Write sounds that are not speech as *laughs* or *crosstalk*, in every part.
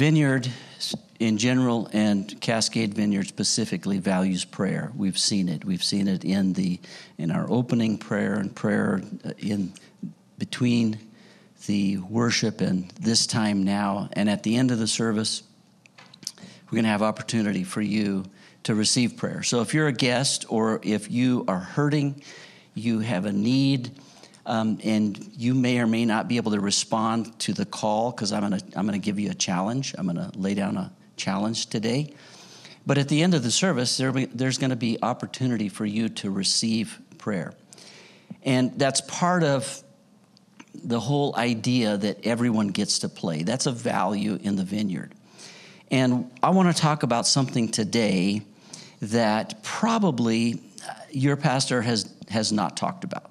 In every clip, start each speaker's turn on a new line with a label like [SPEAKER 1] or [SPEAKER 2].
[SPEAKER 1] Vineyard in general and Cascade Vineyard specifically values prayer. We've seen it. We've seen it in the in our opening prayer and prayer uh, in between the worship and this time now and at the end of the service we're going to have opportunity for you to receive prayer. So if you're a guest or if you are hurting, you have a need um, and you may or may not be able to respond to the call because I'm going to I'm going to give you a challenge. I'm going to lay down a challenge today. But at the end of the service, there be, there's going to be opportunity for you to receive prayer, and that's part of the whole idea that everyone gets to play. That's a value in the vineyard. And I want to talk about something today that probably your pastor has, has not talked about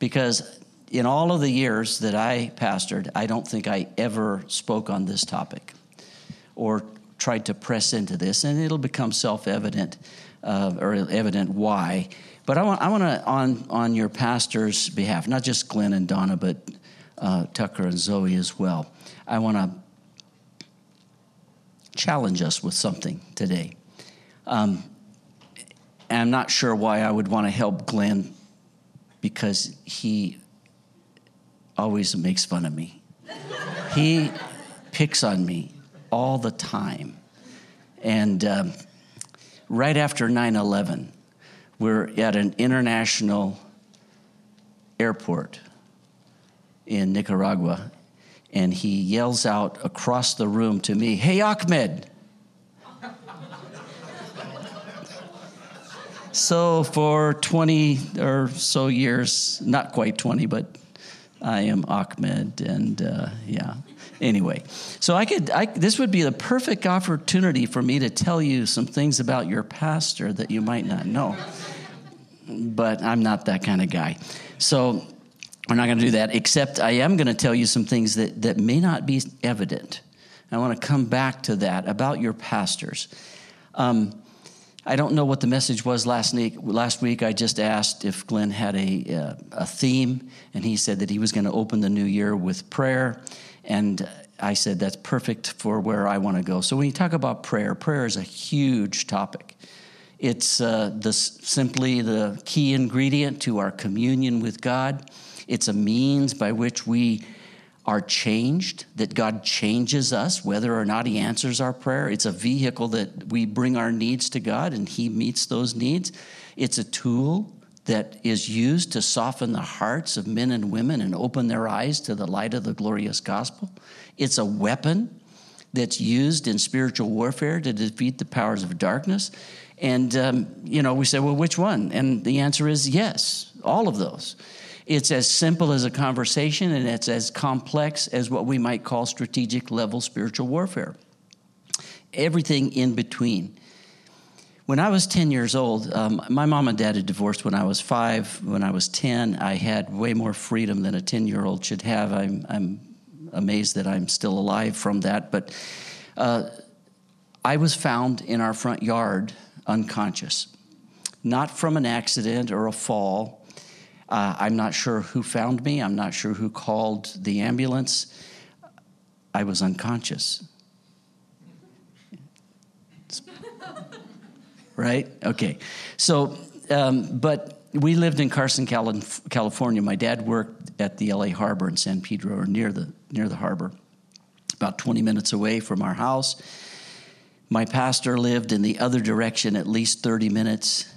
[SPEAKER 1] because in all of the years that I pastored, I don't think I ever spoke on this topic or tried to press into this, and it'll become self evident uh, or evident why. But I want, I want to, on, on your pastor's behalf, not just Glenn and Donna, but uh, Tucker and Zoe as well, I want to challenge us with something today. Um, I'm not sure why I would want to help Glenn because he always makes fun of me. he picks on me all the time. And um, right after 9 11, we're at an international airport in Nicaragua, and he yells out across the room to me, Hey, Ahmed! So for 20 or so years, not quite 20, but I am Ahmed, and uh, yeah. Anyway, so I could, I, this would be the perfect opportunity for me to tell you some things about your pastor that you might not know. But I'm not that kind of guy. So we're not going to do that, except I am going to tell you some things that, that may not be evident. I want to come back to that about your pastors. Um, I don't know what the message was last week. Last week, I just asked if Glenn had a, uh, a theme, and he said that he was going to open the new year with prayer. And I said, that's perfect for where I want to go. So when you talk about prayer, prayer is a huge topic. It's uh, the, simply the key ingredient to our communion with God. It's a means by which we are changed, that God changes us, whether or not He answers our prayer. It's a vehicle that we bring our needs to God and He meets those needs. It's a tool that is used to soften the hearts of men and women and open their eyes to the light of the glorious gospel. It's a weapon that's used in spiritual warfare to defeat the powers of darkness. And, um, you know, we say, well, which one? And the answer is yes, all of those. It's as simple as a conversation, and it's as complex as what we might call strategic level spiritual warfare. Everything in between. When I was 10 years old, um, my mom and dad had divorced when I was five. When I was 10, I had way more freedom than a 10 year old should have. I'm, I'm, amazed that I'm still alive from that. But uh, I was found in our front yard unconscious, not from an accident or a fall uh, I'm not sure who found me. I'm not sure who called the ambulance. I was unconscious. *laughs* right? Okay. So, um, but we lived in Carson, California. My dad worked at the LA Harbor in San Pedro, or near the near the harbor, about 20 minutes away from our house. My pastor lived in the other direction, at least 30 minutes.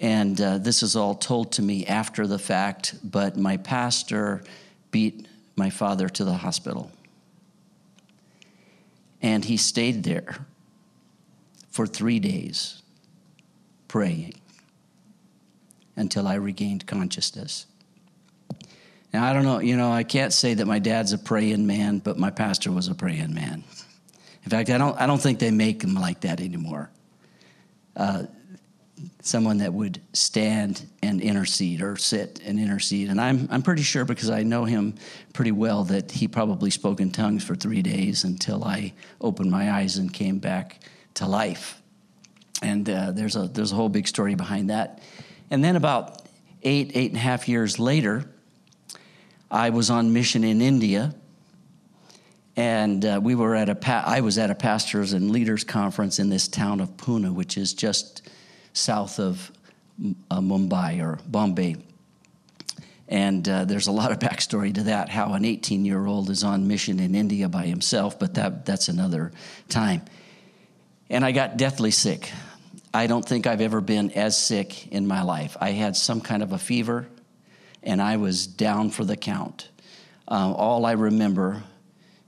[SPEAKER 1] And uh, this is all told to me after the fact, but my pastor beat my father to the hospital. And he stayed there for three days praying. until I regained consciousness. Now, I don't know, you know, I can't say that my dad's a praying man, but my pastor was a praying man. In fact, I don't, I don't think they make them like that anymore. Uh, someone that would stand and intercede or sit and intercede. And I'm, I'm pretty sure because I know him pretty well that he probably spoke in tongues for three days until I opened my eyes and came back to life. And uh, there's, a, there's a whole big story behind that. And then about eight, eight and a half years later, I was on mission in India, and uh, we were at a pa- I was at a pastors and leaders conference in this town of Pune, which is just south of uh, Mumbai or Bombay. And uh, there's a lot of backstory to that, how an 18 year old is on mission in India by himself, but that, that's another time. And I got deathly sick. I don't think I've ever been as sick in my life. I had some kind of a fever and I was down for the count. Uh, all I remember,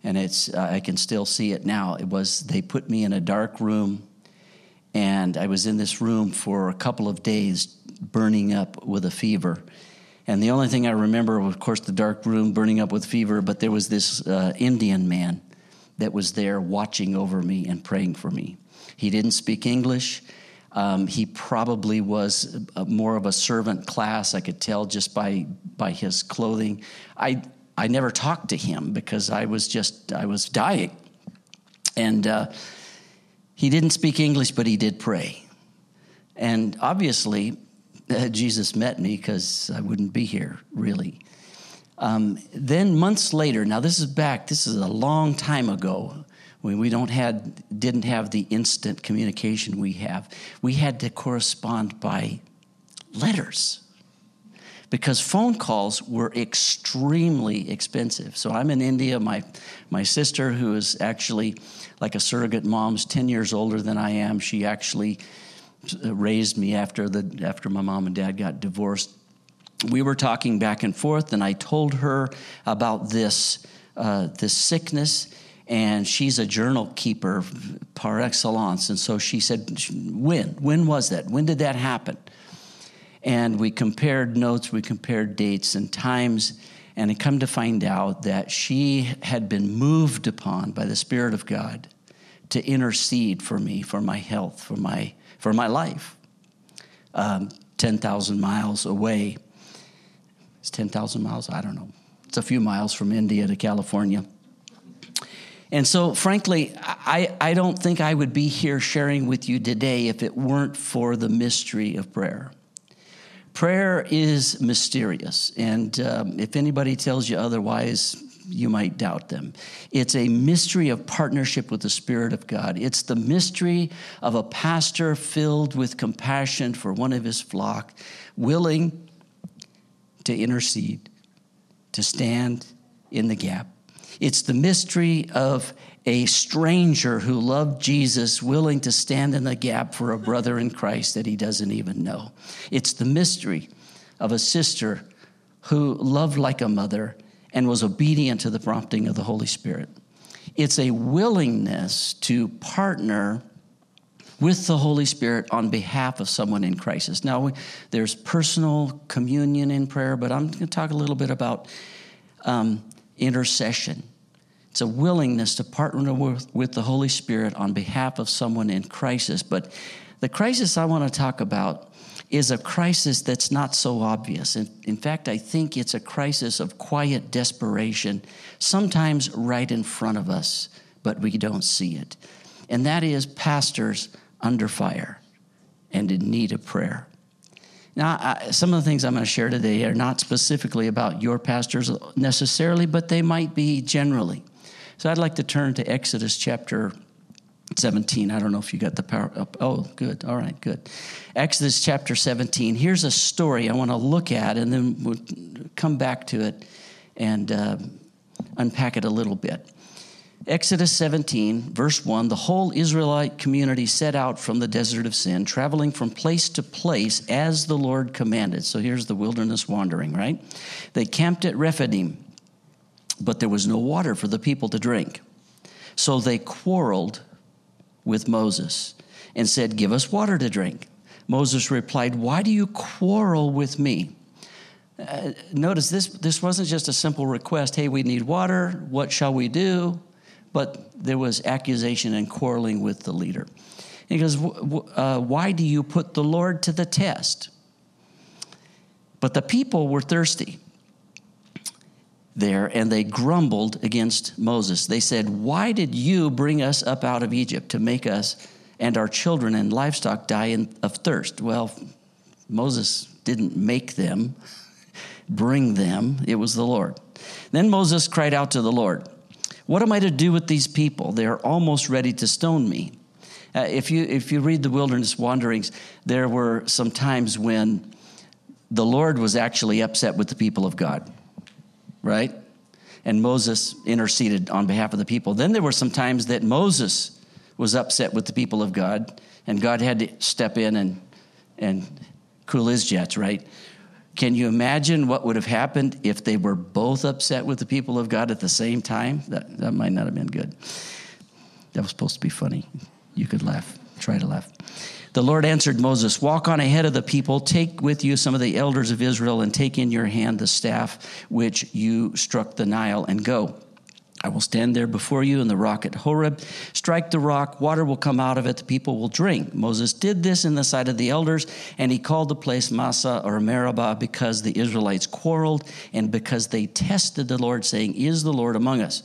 [SPEAKER 1] and it's uh, I can still see it now, it was they put me in a dark room, and I was in this room for a couple of days, burning up with a fever. And the only thing I remember of course, the dark room burning up with fever, but there was this uh, Indian man that was there watching over me and praying for me. He didn't speak English. Um, he probably was a, more of a servant class. I could tell just by by his clothing. I I never talked to him because I was just I was dying, and uh, he didn't speak English, but he did pray. And obviously, uh, *laughs* Jesus met me because I wouldn't be here really. Um, then months later, now this is back. This is a long time ago when we don't had didn't have the instant communication we have we had to correspond by letters because phone calls were extremely expensive so i'm in india my my sister who is actually like a surrogate mom's 10 years older than i am she actually raised me after the after my mom and dad got divorced we were talking back and forth and i told her about this uh, this sickness and she's a journal keeper par excellence. And so she said, When? When was that? When did that happen? And we compared notes, we compared dates and times, and it come to find out that she had been moved upon by the Spirit of God to intercede for me, for my health, for my, for my life. Um, 10,000 miles away. It's 10,000 miles? I don't know. It's a few miles from India to California. And so, frankly, I, I don't think I would be here sharing with you today if it weren't for the mystery of prayer. Prayer is mysterious, and um, if anybody tells you otherwise, you might doubt them. It's a mystery of partnership with the Spirit of God. It's the mystery of a pastor filled with compassion for one of his flock, willing to intercede, to stand in the gap. It's the mystery of a stranger who loved Jesus, willing to stand in the gap for a brother in Christ that he doesn't even know. It's the mystery of a sister who loved like a mother and was obedient to the prompting of the Holy Spirit. It's a willingness to partner with the Holy Spirit on behalf of someone in crisis. Now, there's personal communion in prayer, but I'm going to talk a little bit about um, intercession. It's a willingness to partner with, with the Holy Spirit on behalf of someone in crisis. But the crisis I want to talk about is a crisis that's not so obvious. In, in fact, I think it's a crisis of quiet desperation, sometimes right in front of us, but we don't see it. And that is pastors under fire and in need of prayer. Now, I, some of the things I'm going to share today are not specifically about your pastors necessarily, but they might be generally. So I'd like to turn to Exodus chapter 17. I don't know if you got the power up. Oh, good. All right, good. Exodus chapter 17. Here's a story I want to look at, and then we'll come back to it and uh, unpack it a little bit. Exodus 17, verse 1 the whole Israelite community set out from the desert of sin, traveling from place to place as the Lord commanded. So here's the wilderness wandering, right? They camped at Rephidim, but there was no water for the people to drink. So they quarreled with Moses and said, Give us water to drink. Moses replied, Why do you quarrel with me? Uh, notice this, this wasn't just a simple request hey, we need water, what shall we do? But there was accusation and quarreling with the leader. he goes, uh, Why do you put the Lord to the test? But the people were thirsty there and they grumbled against Moses. They said, Why did you bring us up out of Egypt to make us and our children and livestock die in, of thirst? Well, Moses didn't make them, bring them, it was the Lord. Then Moses cried out to the Lord, What am I to do with these people? They are almost ready to stone me. Uh, if, you, if you read the wilderness wanderings, there were some times when the Lord was actually upset with the people of God right? And Moses interceded on behalf of the people. Then there were some times that Moses was upset with the people of God, and God had to step in and, and cool his jets, right? Can you imagine what would have happened if they were both upset with the people of God at the same time? That, that might not have been good. That was supposed to be funny. You could laugh. Try to laugh. The Lord answered Moses, Walk on ahead of the people, take with you some of the elders of Israel, and take in your hand the staff which you struck the Nile, and go. I will stand there before you in the rock at Horeb. Strike the rock, water will come out of it, the people will drink. Moses did this in the sight of the elders, and he called the place Massah or Meribah because the Israelites quarreled and because they tested the Lord, saying, Is the Lord among us?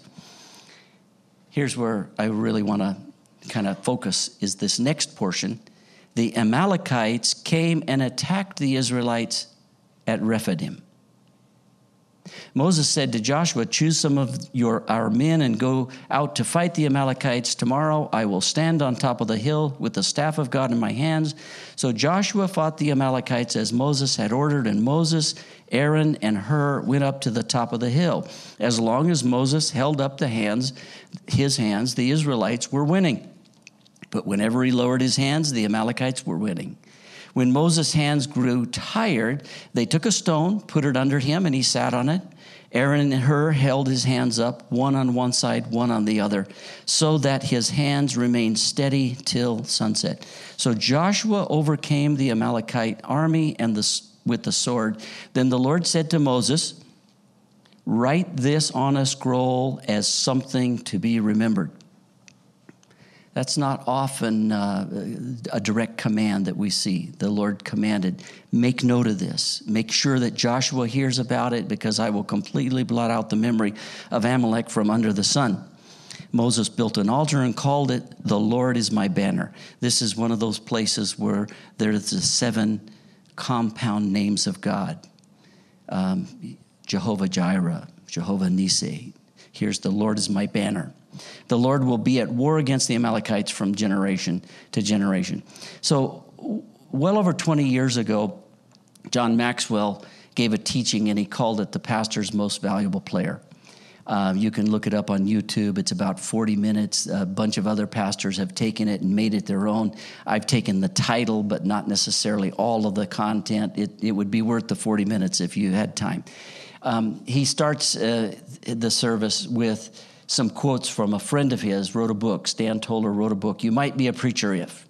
[SPEAKER 1] Here's where I really want to kind of focus is this next portion the Amalekites came and attacked the Israelites at Rephidim. Moses said to Joshua, Choose some of your, our men and go out to fight the Amalekites. Tomorrow I will stand on top of the hill with the staff of God in my hands. So Joshua fought the Amalekites as Moses had ordered, and Moses, Aaron, and Hur went up to the top of the hill. As long as Moses held up the hands, his hands, the Israelites were winning. But whenever he lowered his hands, the Amalekites were winning. When Moses' hands grew tired, they took a stone, put it under him, and he sat on it. Aaron and Hur held his hands up, one on one side, one on the other, so that his hands remained steady till sunset. So Joshua overcame the Amalekite army and the, with the sword. Then the Lord said to Moses, Write this on a scroll as something to be remembered. That's not often uh, a direct command that we see. The Lord commanded, make note of this. Make sure that Joshua hears about it because I will completely blot out the memory of Amalek from under the sun. Moses built an altar and called it, The Lord is my banner. This is one of those places where there's the seven compound names of God um, Jehovah Jireh, Jehovah Nissi. Here's the Lord is my banner. The Lord will be at war against the Amalekites from generation to generation. So, well over 20 years ago, John Maxwell gave a teaching and he called it the pastor's most valuable player. Uh, you can look it up on YouTube. It's about 40 minutes. A bunch of other pastors have taken it and made it their own. I've taken the title, but not necessarily all of the content. It, it would be worth the 40 minutes if you had time. Um, he starts uh, the service with some quotes from a friend of his, wrote a book. Stan Toller wrote a book. You might be a preacher if.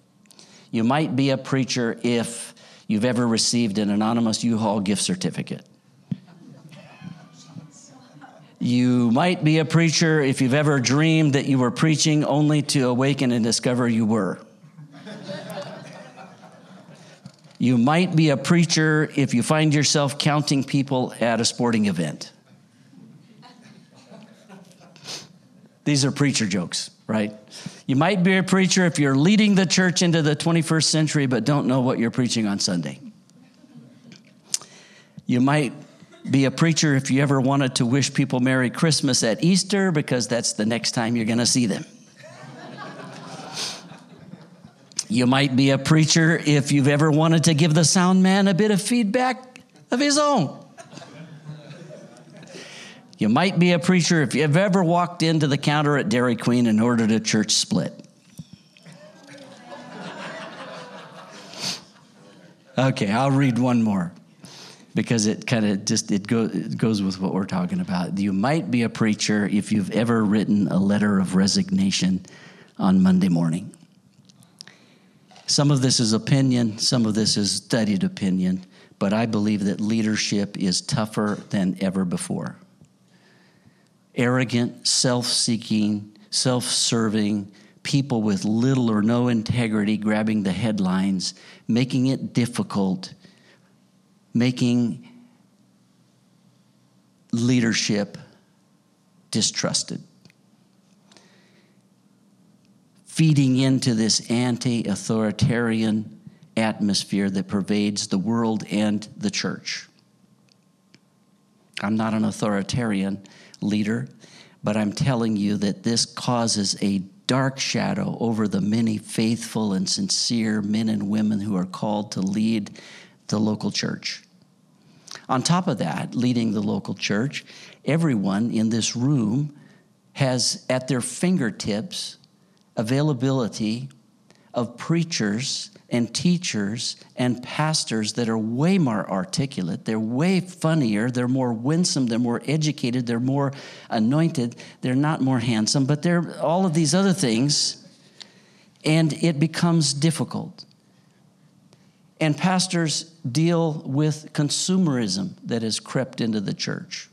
[SPEAKER 1] You might be a preacher if you've ever received an anonymous U Haul gift certificate. You might be a preacher if you've ever dreamed that you were preaching only to awaken and discover you were. You might be a preacher if you find yourself counting people at a sporting event. These are preacher jokes, right? You might be a preacher if you're leading the church into the 21st century but don't know what you're preaching on Sunday. You might be a preacher if you ever wanted to wish people Merry Christmas at Easter because that's the next time you're going to see them. You might be a preacher if you've ever wanted to give the sound man a bit of feedback of his own. You might be a preacher if you've ever walked into the counter at Dairy Queen and ordered a church split. Okay, I'll read one more because it kind of just it, go, it goes with what we're talking about. You might be a preacher if you've ever written a letter of resignation on Monday morning. Some of this is opinion, some of this is studied opinion, but I believe that leadership is tougher than ever before. Arrogant, self seeking, self serving, people with little or no integrity grabbing the headlines, making it difficult, making leadership distrusted. Feeding into this anti authoritarian atmosphere that pervades the world and the church. I'm not an authoritarian leader, but I'm telling you that this causes a dark shadow over the many faithful and sincere men and women who are called to lead the local church. On top of that, leading the local church, everyone in this room has at their fingertips availability of preachers and teachers and pastors that are way more articulate. They're way funnier. They're more winsome. They're more educated. They're more anointed. They're not more handsome, but they're all of these other things. And it becomes difficult. And pastors deal with consumerism that has crept into the church.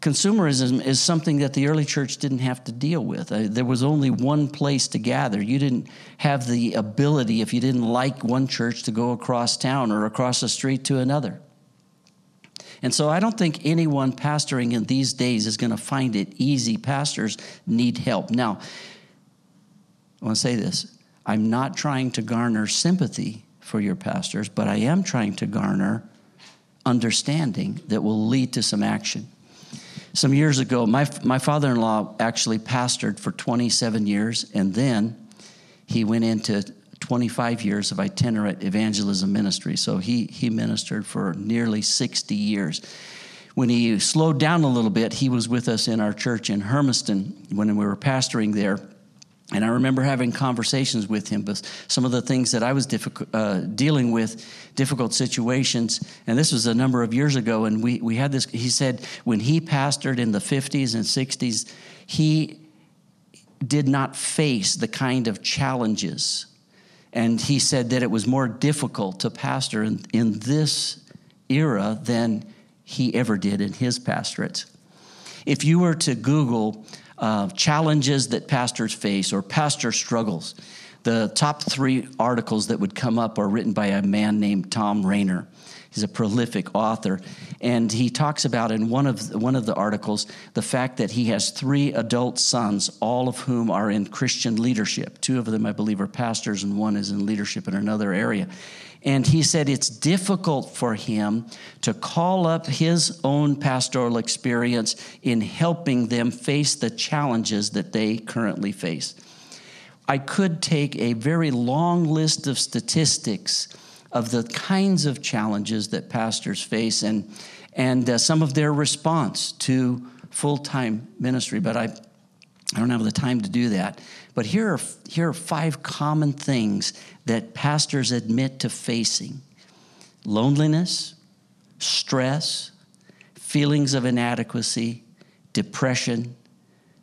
[SPEAKER 1] Consumerism is something that the early church didn't have to deal with. Uh, there was only one place to gather. You didn't have the ability, if you didn't like one church, to go across town or across the street to another. And so I don't think anyone pastoring in these days is going to find it easy. Pastors need help. Now, I want to say this I'm not trying to garner sympathy for your pastors, but I am trying to garner understanding that will lead to some action. Some years ago, my, my father in law actually pastored for 27 years, and then he went into 25 years of itinerant evangelism ministry. So he, he ministered for nearly 60 years. When he slowed down a little bit, he was with us in our church in Hermiston when we were pastoring there. And I remember having conversations with him, but some of the things that I was uh, dealing with, difficult situations. And this was a number of years ago. And we, we had this, he said, when he pastored in the 50s and 60s, he did not face the kind of challenges. And he said that it was more difficult to pastor in, in this era than he ever did in his pastorates. If you were to Google, challenges that pastors face or pastor struggles. The top three articles that would come up are written by a man named Thom Rainer. He's a prolific author, and he talks about in one of one of the articles the fact that he has three adult sons, all of whom are in Christian leadership. Two of them, I believe, are pastors, and one is in leadership in another area. And he said it's difficult for him to call up his own pastoral experience in helping them face the challenges that they currently face. I could take a very long list of statistics of the kinds of challenges that pastors face and, and uh, some of their response to full time ministry, but I, I don't have the time to do that. But here are, here are five common things that pastors admit to facing loneliness, stress, feelings of inadequacy, depression,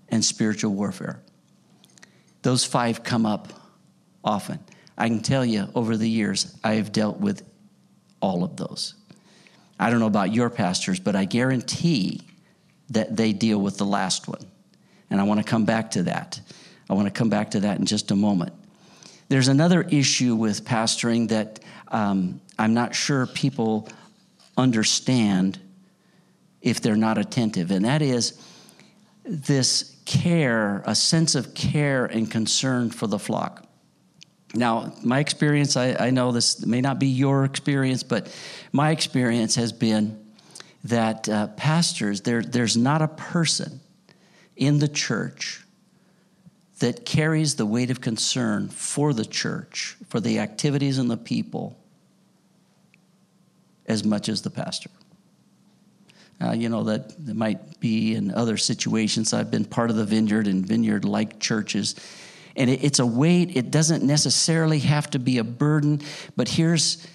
[SPEAKER 1] and spiritual warfare. Those five come up often. I can tell you over the years, I have dealt with all of those. I don't know about your pastors, but I guarantee that they deal with the last one. And I want to come back to that. I want to come back to that in just a moment. There's another issue with pastoring that um, I'm not sure people understand if they're not attentive, and that is this care, a sense of care and concern for the flock. Now, my experience, I, I know this may not be your experience, but my experience has been that uh, pastors, there, there's not a person in the church that carries the weight of concern for the church, for the activities and the people, as much as the pastor. Uh, you know, that, that might be in other situations. I've been part of the vineyard and vineyard like churches. And it, it's a weight, it doesn't necessarily have to be a burden, but here's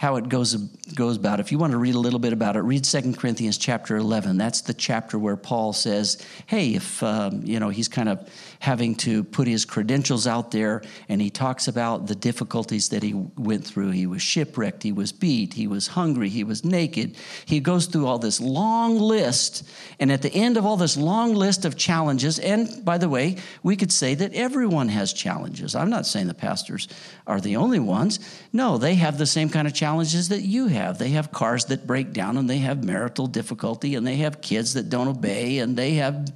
[SPEAKER 1] how it goes, goes about. If you want to read a little bit about it, read 2 Corinthians chapter 11. That's the chapter where Paul says, hey, if, um, you know, he's kind of having to put his credentials out there and he talks about the difficulties that he went through. He was shipwrecked, he was beat, he was hungry, he was naked. He goes through all this long list. And at the end of all this long list of challenges, and by the way, we could say that everyone has challenges. I'm not saying the pastors are the only ones. No, they have the same kind of challenges that you have. They have cars that break down, and they have marital difficulty, and they have kids that don't obey, and they have,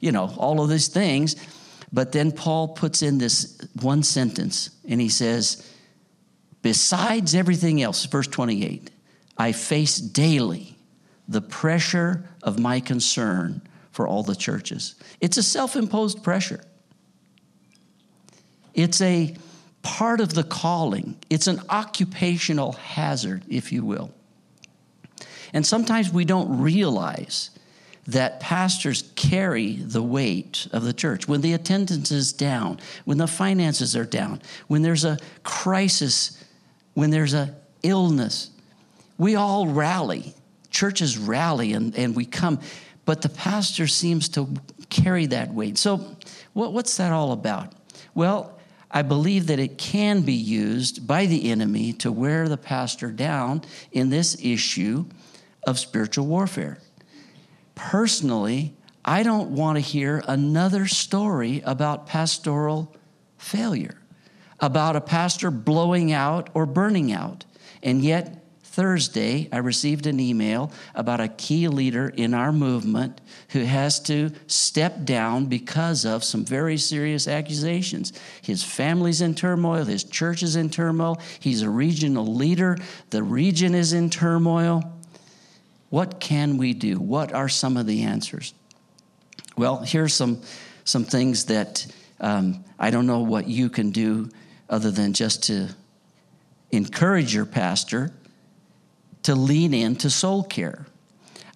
[SPEAKER 1] you know, all of these things. But then Paul puts in this one sentence, and he says, Besides everything else, verse 28, I face daily the pressure of my concern for all the churches. It's a self imposed pressure. It's a part of the calling. It's an occupational hazard, if you will. And sometimes we don't realize that pastors carry the weight of the church. When the attendance is down, when the finances are down, when there's a crisis, when there's a illness, we all rally. Churches rally and, and we come, but the pastor seems to carry that weight. So, what, what's that all about? Well, I believe that it can be used by the enemy to wear the pastor down in this issue of spiritual warfare. Personally, I don't want to hear another story about pastoral failure, about a pastor blowing out or burning out. And yet, Thursday, I received an email about a key leader in our movement who has to step down because of some very serious accusations. His family's in turmoil, his church is in turmoil, he's a regional leader, the region is in turmoil. What can we do? What are some of the answers? Well, here's some, some things that um, I don't know what you can do other than just to encourage your pastor to lean into soul care.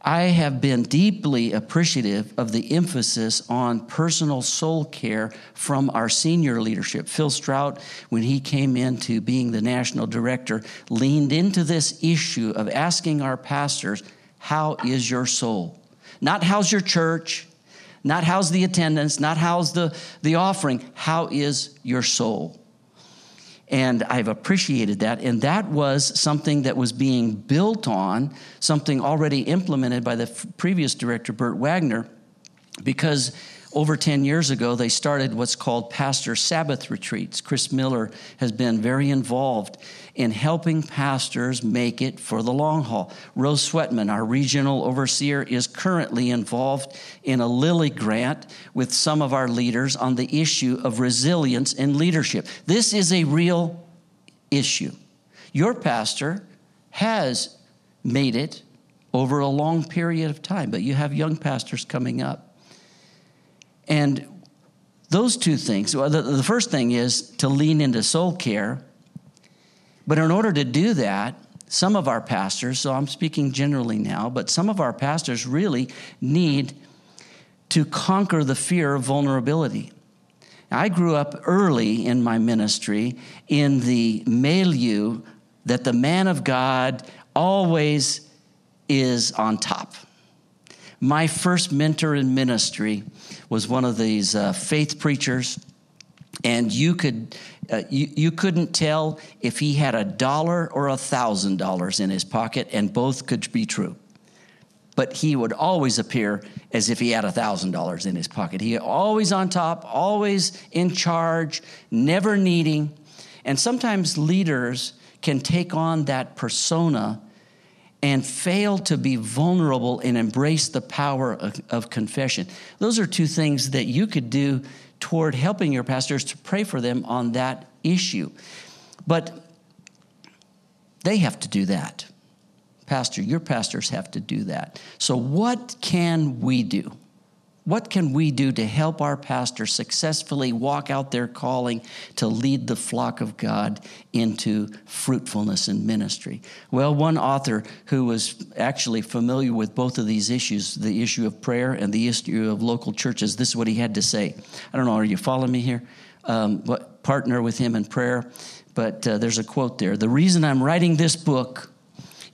[SPEAKER 1] I have been deeply appreciative of the emphasis on personal soul care from our senior leadership. Phil Strout, when he came into being the national director, leaned into this issue of asking our pastors, How is your soul? Not how's your church, not how's the attendance, not how's the, the offering, how is your soul? And I've appreciated that. And that was something that was being built on, something already implemented by the f- previous director, Bert Waggoner, because over 10 years ago, they started what's called Pastor Sabbath Retreats. Chris Miller has been very involved in helping pastors make it for the long haul. Rose Swetman, our regional overseer, is currently involved in a Lilly grant with some of our leaders on the issue of resilience in leadership. This is a real issue. Your pastor has made it over a long period of time, but you have young pastors coming up. And those two things, the first thing is to lean into soul care but in order to do that, some of our pastors, so I'm speaking generally now, but some of our pastors really need to conquer the fear of vulnerability. I grew up early in my ministry in the milieu that the man of God always is on top. My first mentor in ministry was one of these uh, faith preachers, and you could uh, you, you couldn't tell if he had a dollar or a thousand dollars in his pocket, and both could be true. But he would always appear as if he had a thousand dollars in his pocket. He always on top, always in charge, never needing. And sometimes leaders can take on that persona and fail to be vulnerable and embrace the power of, of, confession. Those are two things that you could do toward helping your pastors to pray for them on that issue. But they have to do that. Pastor, your pastors have to do that. So, what can we do? What can we do to help our pastors successfully walk out their calling to lead the flock of God into fruitfulness and ministry? Well, one author who was actually familiar with both of these issues, the issue of prayer and the issue of local churches, this is what he had to say. I don't know, are you following me here? Um, what, partner with him in prayer. but uh, there's a quote there. The reason I'm writing this book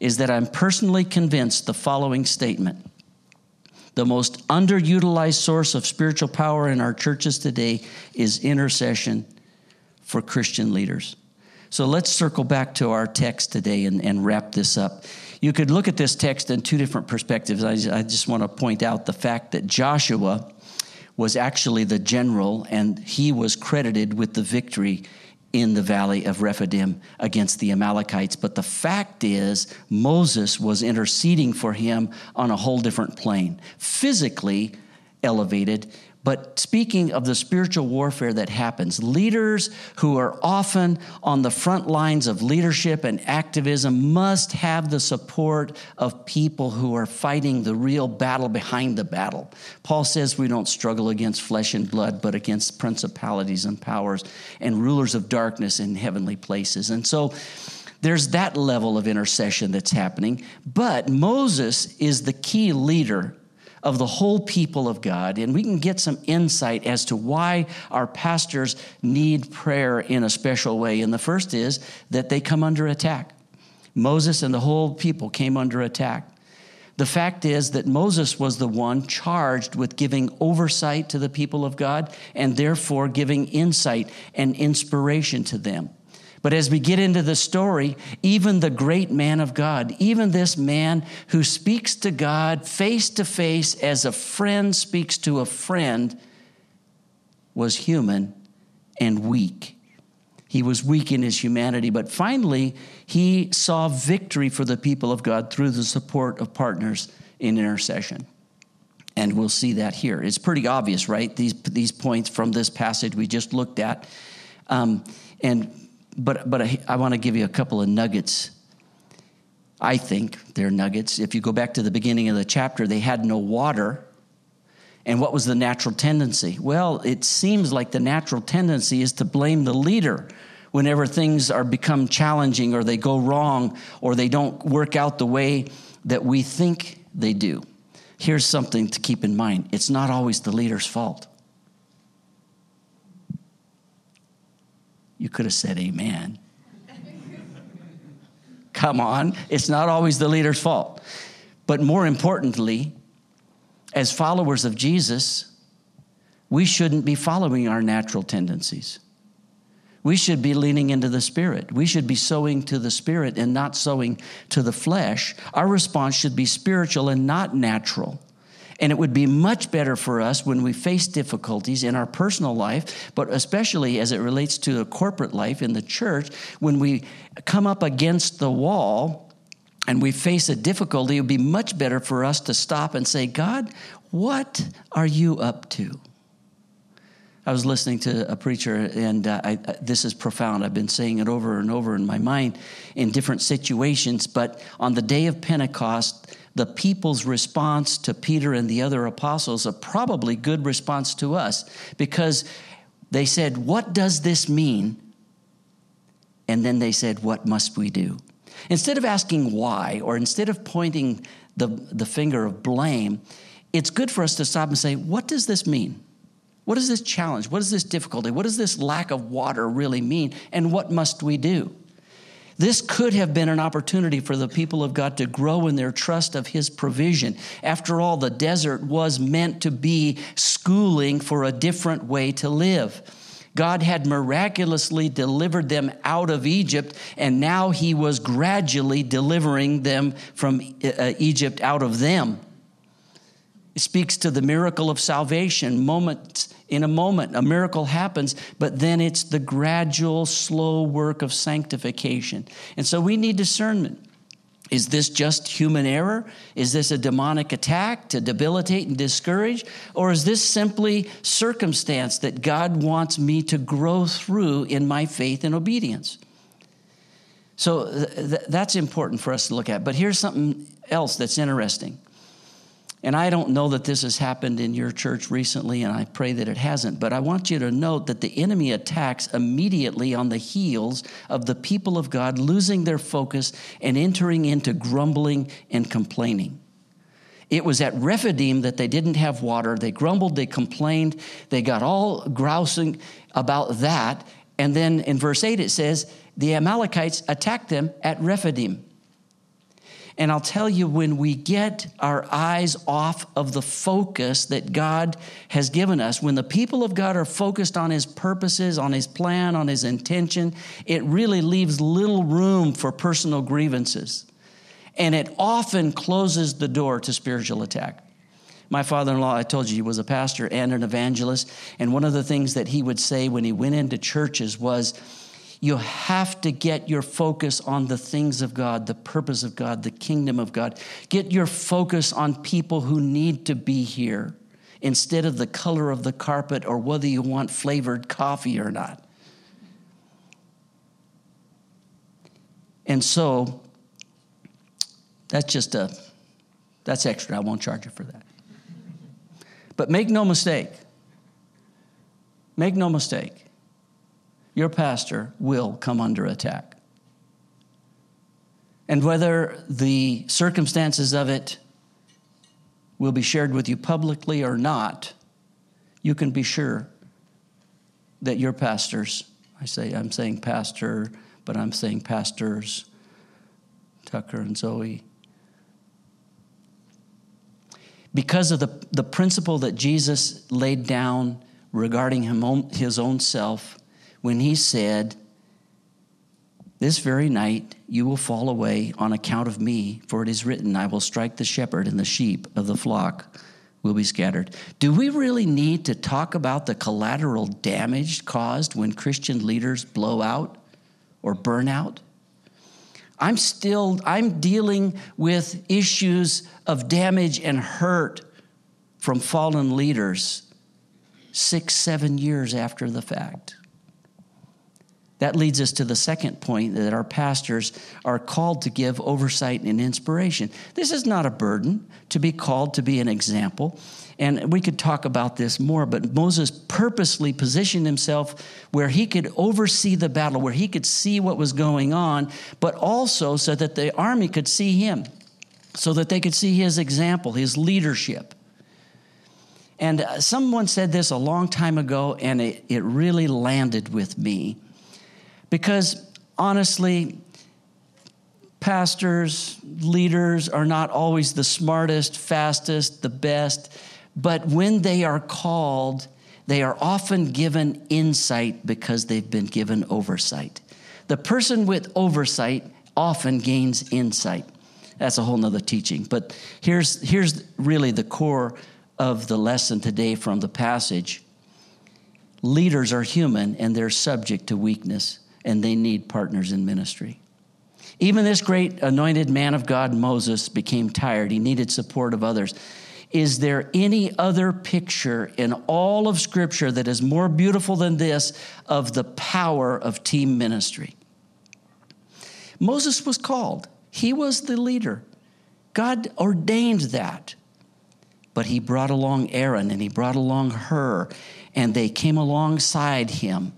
[SPEAKER 1] is that I'm personally convinced the following statement the most underutilized source of spiritual power in our churches today is intercession for Christian leaders. So let's circle back to our text today and, and wrap this up. You could look at this text in two different perspectives. I, I just want to point out the fact that Joshua was actually the general and he was credited with the victory in the valley of Rephidim against the Amalekites. But the fact is, Moses was interceding for him on a whole different plane, physically elevated, but speaking of the spiritual warfare that happens, leaders who are often on the front lines of leadership and activism must have the support of people who are fighting the real battle behind the battle. Paul says we don't struggle against flesh and blood, but against principalities and powers and rulers of darkness in heavenly places. And so, there's that level of intercession that's happening. But Moses is the key leader of the whole people of God, and we can get some insight as to why our pastors need prayer in a special way. And the first is that they come under attack. Moses and the whole people came under attack. The fact is that Moses was the one charged with giving oversight to the people of God and therefore giving insight and inspiration to them. But as we get into the story, even the great man of God, even this man who speaks to God face to face as a friend speaks to a friend, was human and weak. He was weak in his humanity, but finally, he saw victory for the people of God through the support of partners in intercession. And we'll see that here. It's pretty obvious, right? These, these points from this passage we just looked at. Um, and but, but I, I want to give you a couple of nuggets. I think they're nuggets. If you go back to the beginning of the chapter, they had no water. And what was the natural tendency? Well, it seems like the natural tendency is to blame the leader whenever things are become challenging or they go wrong or they don't work out the way that we think they do. Here's something to keep in mind. It's not always the leader's fault. You could have said amen. Come on, it's not always the leader's fault. But more importantly, as followers of Jesus, we shouldn't be following our natural tendencies. We should be leaning into the Spirit. We should be sowing to the Spirit and not sowing to the flesh. Our response should be spiritual and not natural. And it would be much better for us when we face difficulties in our personal life, but especially as it relates to the corporate life in the church, when we come up against the wall and we face a difficulty, it would be much better for us to stop and say, God, what are you up to? I was listening to a preacher, and uh, I, uh, this is profound. I've been saying it over and over in my mind in different situations. But on the day of Pentecost, the people's response to Peter and the other apostles a probably good response to us because they said, What does this mean? And then they said, What must we do? Instead of asking why, or instead of pointing the, the finger of blame, it's good for us to stop and say, What does this mean? What is this challenge? What is this difficulty? What does this lack of water really mean? And what must we do? This could have been an opportunity for the people of God to grow in their trust of His provision. After all, the desert was meant to be schooling for a different way to live. God had miraculously delivered them out of Egypt, and now He was gradually delivering them from uh, Egypt out of them. It speaks to the miracle of salvation. Moments in a moment, a miracle happens, but then it's the gradual, slow work of sanctification. And so we need discernment. Is this just human error? Is this a demonic attack to debilitate and discourage? Or is this simply circumstance that God wants me to grow through in my faith and obedience? So th- that's important for us to look at. But here's something else that's interesting. And I don't know that this has happened in your church recently, and I pray that it hasn't, but I want you to note that the enemy attacks immediately on the heels of the people of God losing their focus and entering into grumbling and complaining. It was at Rephidim that they didn't have water. They grumbled, they complained, they got all grousing about that. And then in verse 8 it says, the Amalekites attacked them at Rephidim. And I'll tell you, when we get our eyes off of the focus that God has given us, when the people of God are focused on His purposes, on His plan, on His intention, it really leaves little room for personal grievances. And it often closes the door to spiritual attack. My father in law, I told you, he was a pastor and an evangelist. And one of the things that he would say when he went into churches was, you have to get your focus on the things of God, the purpose of God, the kingdom of God. Get your focus on people who need to be here instead of the color of the carpet or whether you want flavored coffee or not. And so that's just a that's extra. I won't charge you for that. But make no mistake. Make no mistake your pastor will come under attack. And whether the circumstances of it will be shared with you publicly or not, you can be sure that your pastors, I say I'm saying pastor, but I'm saying pastors, Tucker and Zoe, because of the, the principle that Jesus laid down regarding his own self, when he said, This very night you will fall away on account of me, for it is written, I will strike the shepherd, and the sheep of the flock will be scattered. Do we really need to talk about the collateral damage caused when Christian leaders blow out or burn out? I'm still I'm dealing with issues of damage and hurt from fallen leaders 6 7 years after the fact. That leads us to the second point that our pastors are called to give oversight and inspiration. This is not a burden to be called to be an example. And we could talk about this more, but Moses purposely positioned himself where he could oversee the battle, where he could see what was going on, but also so that the army could see him, so that they could see his example, his leadership. And uh, someone said this a long time ago, and it, it really landed with me. Because honestly, pastors, leaders are not always the smartest, fastest, the best, but when they are called, they are often given insight because they've been given oversight. The person with oversight often gains insight. That's a whole nother teaching. But here's, here's really the core of the lesson today from the passage. Leaders are human and they're subject to weakness and they need partners in ministry. Even this great anointed man of God, Moses, became tired. He needed support of others. Is there any other picture in all of Scripture that is more beautiful than this of the power of team ministry? Moses was called, he was the leader. God ordained that. But he brought along Aaron and he brought along Hur, and they came alongside him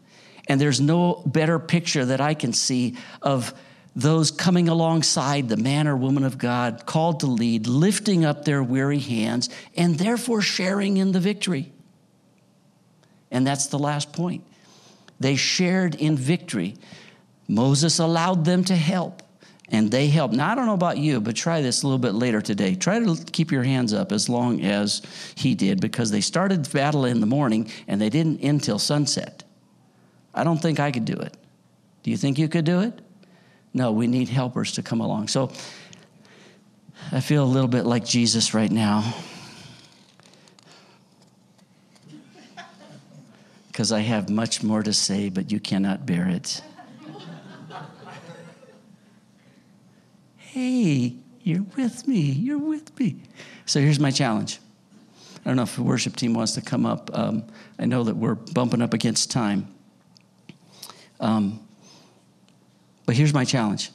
[SPEAKER 1] and there's no better picture that I can see of those coming alongside the man or woman of God called to lead, lifting up their weary hands, and therefore sharing in the victory. And that's the last point. They shared in victory. Moses allowed them to help, and they helped. Now, I don't know about you, but try this a little bit later today. Try to keep your hands up as long as he did, because they started battle in the morning and they didn't end till sunset. I don't think I could do it. Do you think you could do it? No, we need helpers to come along. So I feel a little bit like Jesus right now. Because I have much more to say, but you cannot bear it. hey, you're with me. You're with me. So here's my challenge. I don't know if the worship team wants to come up. Um, I know that we're bumping up against time. Um, but here's my challenge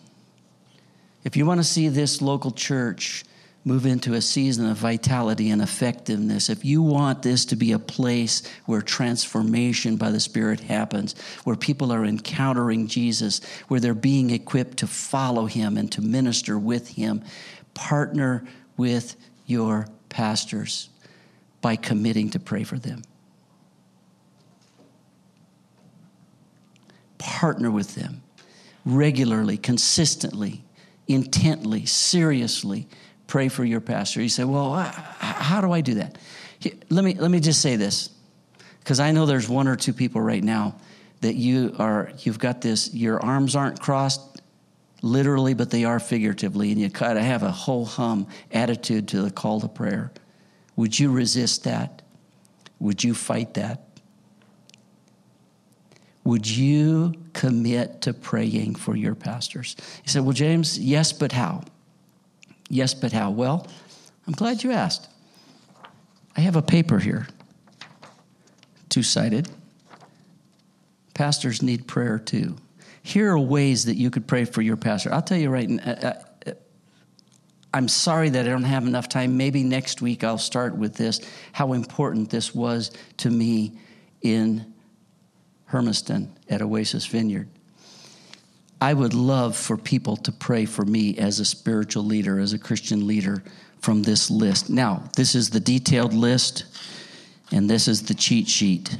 [SPEAKER 1] if you want to see this local church move into a season of vitality and effectiveness, if you want this to be a place where transformation by the Spirit happens, where people are encountering Jesus, where they're being equipped to follow Him and to minister with Him, partner with your pastors by committing to pray for them. Partner with them regularly, consistently, intently, seriously. Pray for your pastor. You say, Well, how do I do that? Let me, let me just say this, because I know there's one or two people right now that you are, you've got this, your arms aren't crossed literally, but they are figuratively, and you kind of have a whole hum attitude to the call to prayer. Would you resist that? Would you fight that? Would you commit to praying for your pastors? He said, Well, James, yes, but how? Yes, but how? Well, I'm glad you asked. I have a paper here, two sided. Pastors need prayer too. Here are ways that you could pray for your pastor. I'll tell you right now. Uh, uh, I'm sorry that I don't have enough time. Maybe next week I'll start with this how important this was to me in Hermiston at Oasis Vineyard. I would love for people to pray for me as a spiritual leader, as a Christian leader from this list. Now, this is the detailed list, and this is the cheat sheet.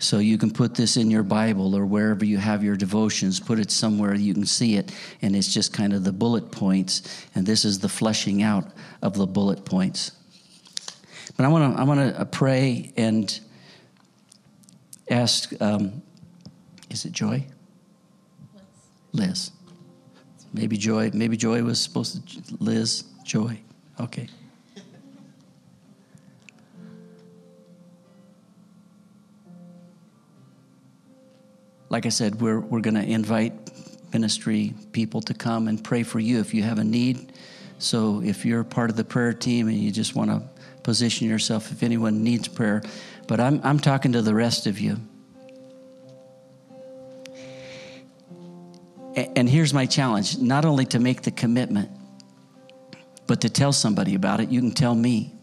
[SPEAKER 1] So you can put this in your Bible or wherever you have your devotions, put it somewhere you can see it, and it's just kind of the bullet points, and this is the fleshing out of the bullet points. But I want to I want to pray and ask um, is it Joy? Liz. Maybe Joy. Maybe Joy was supposed to. Liz. Joy. Okay. Like I said, we're, we're going to invite ministry people to come and pray for you if you have a need. So if you're part of the prayer team and you just want to position yourself if anyone needs prayer, but I'm, I'm talking to the rest of you. And here's my challenge not only to make the commitment, but to tell somebody about it. You can tell me.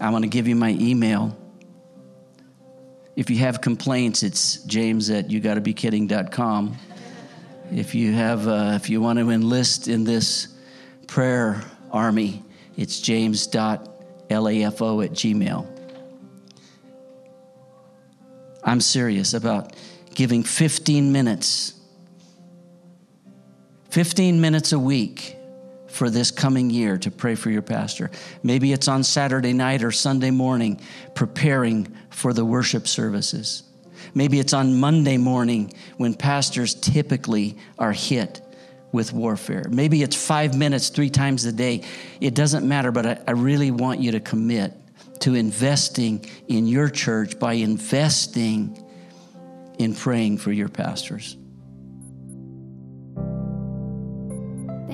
[SPEAKER 1] I want to give you my email. If you have complaints, it's james at yougottabekidding.com. If you have, uh, if you want to enlist in this prayer army, it's james.lafo at gmail. I'm serious about giving 15 minutes 15 minutes a week for this coming year to pray for your pastor. Maybe it's on Saturday night or Sunday morning preparing for the worship services. Maybe it's on Monday morning when pastors typically are hit with warfare. Maybe it's five minutes three times a day. It doesn't matter, but I, I really want you to commit to investing in your church by investing in praying for your pastors.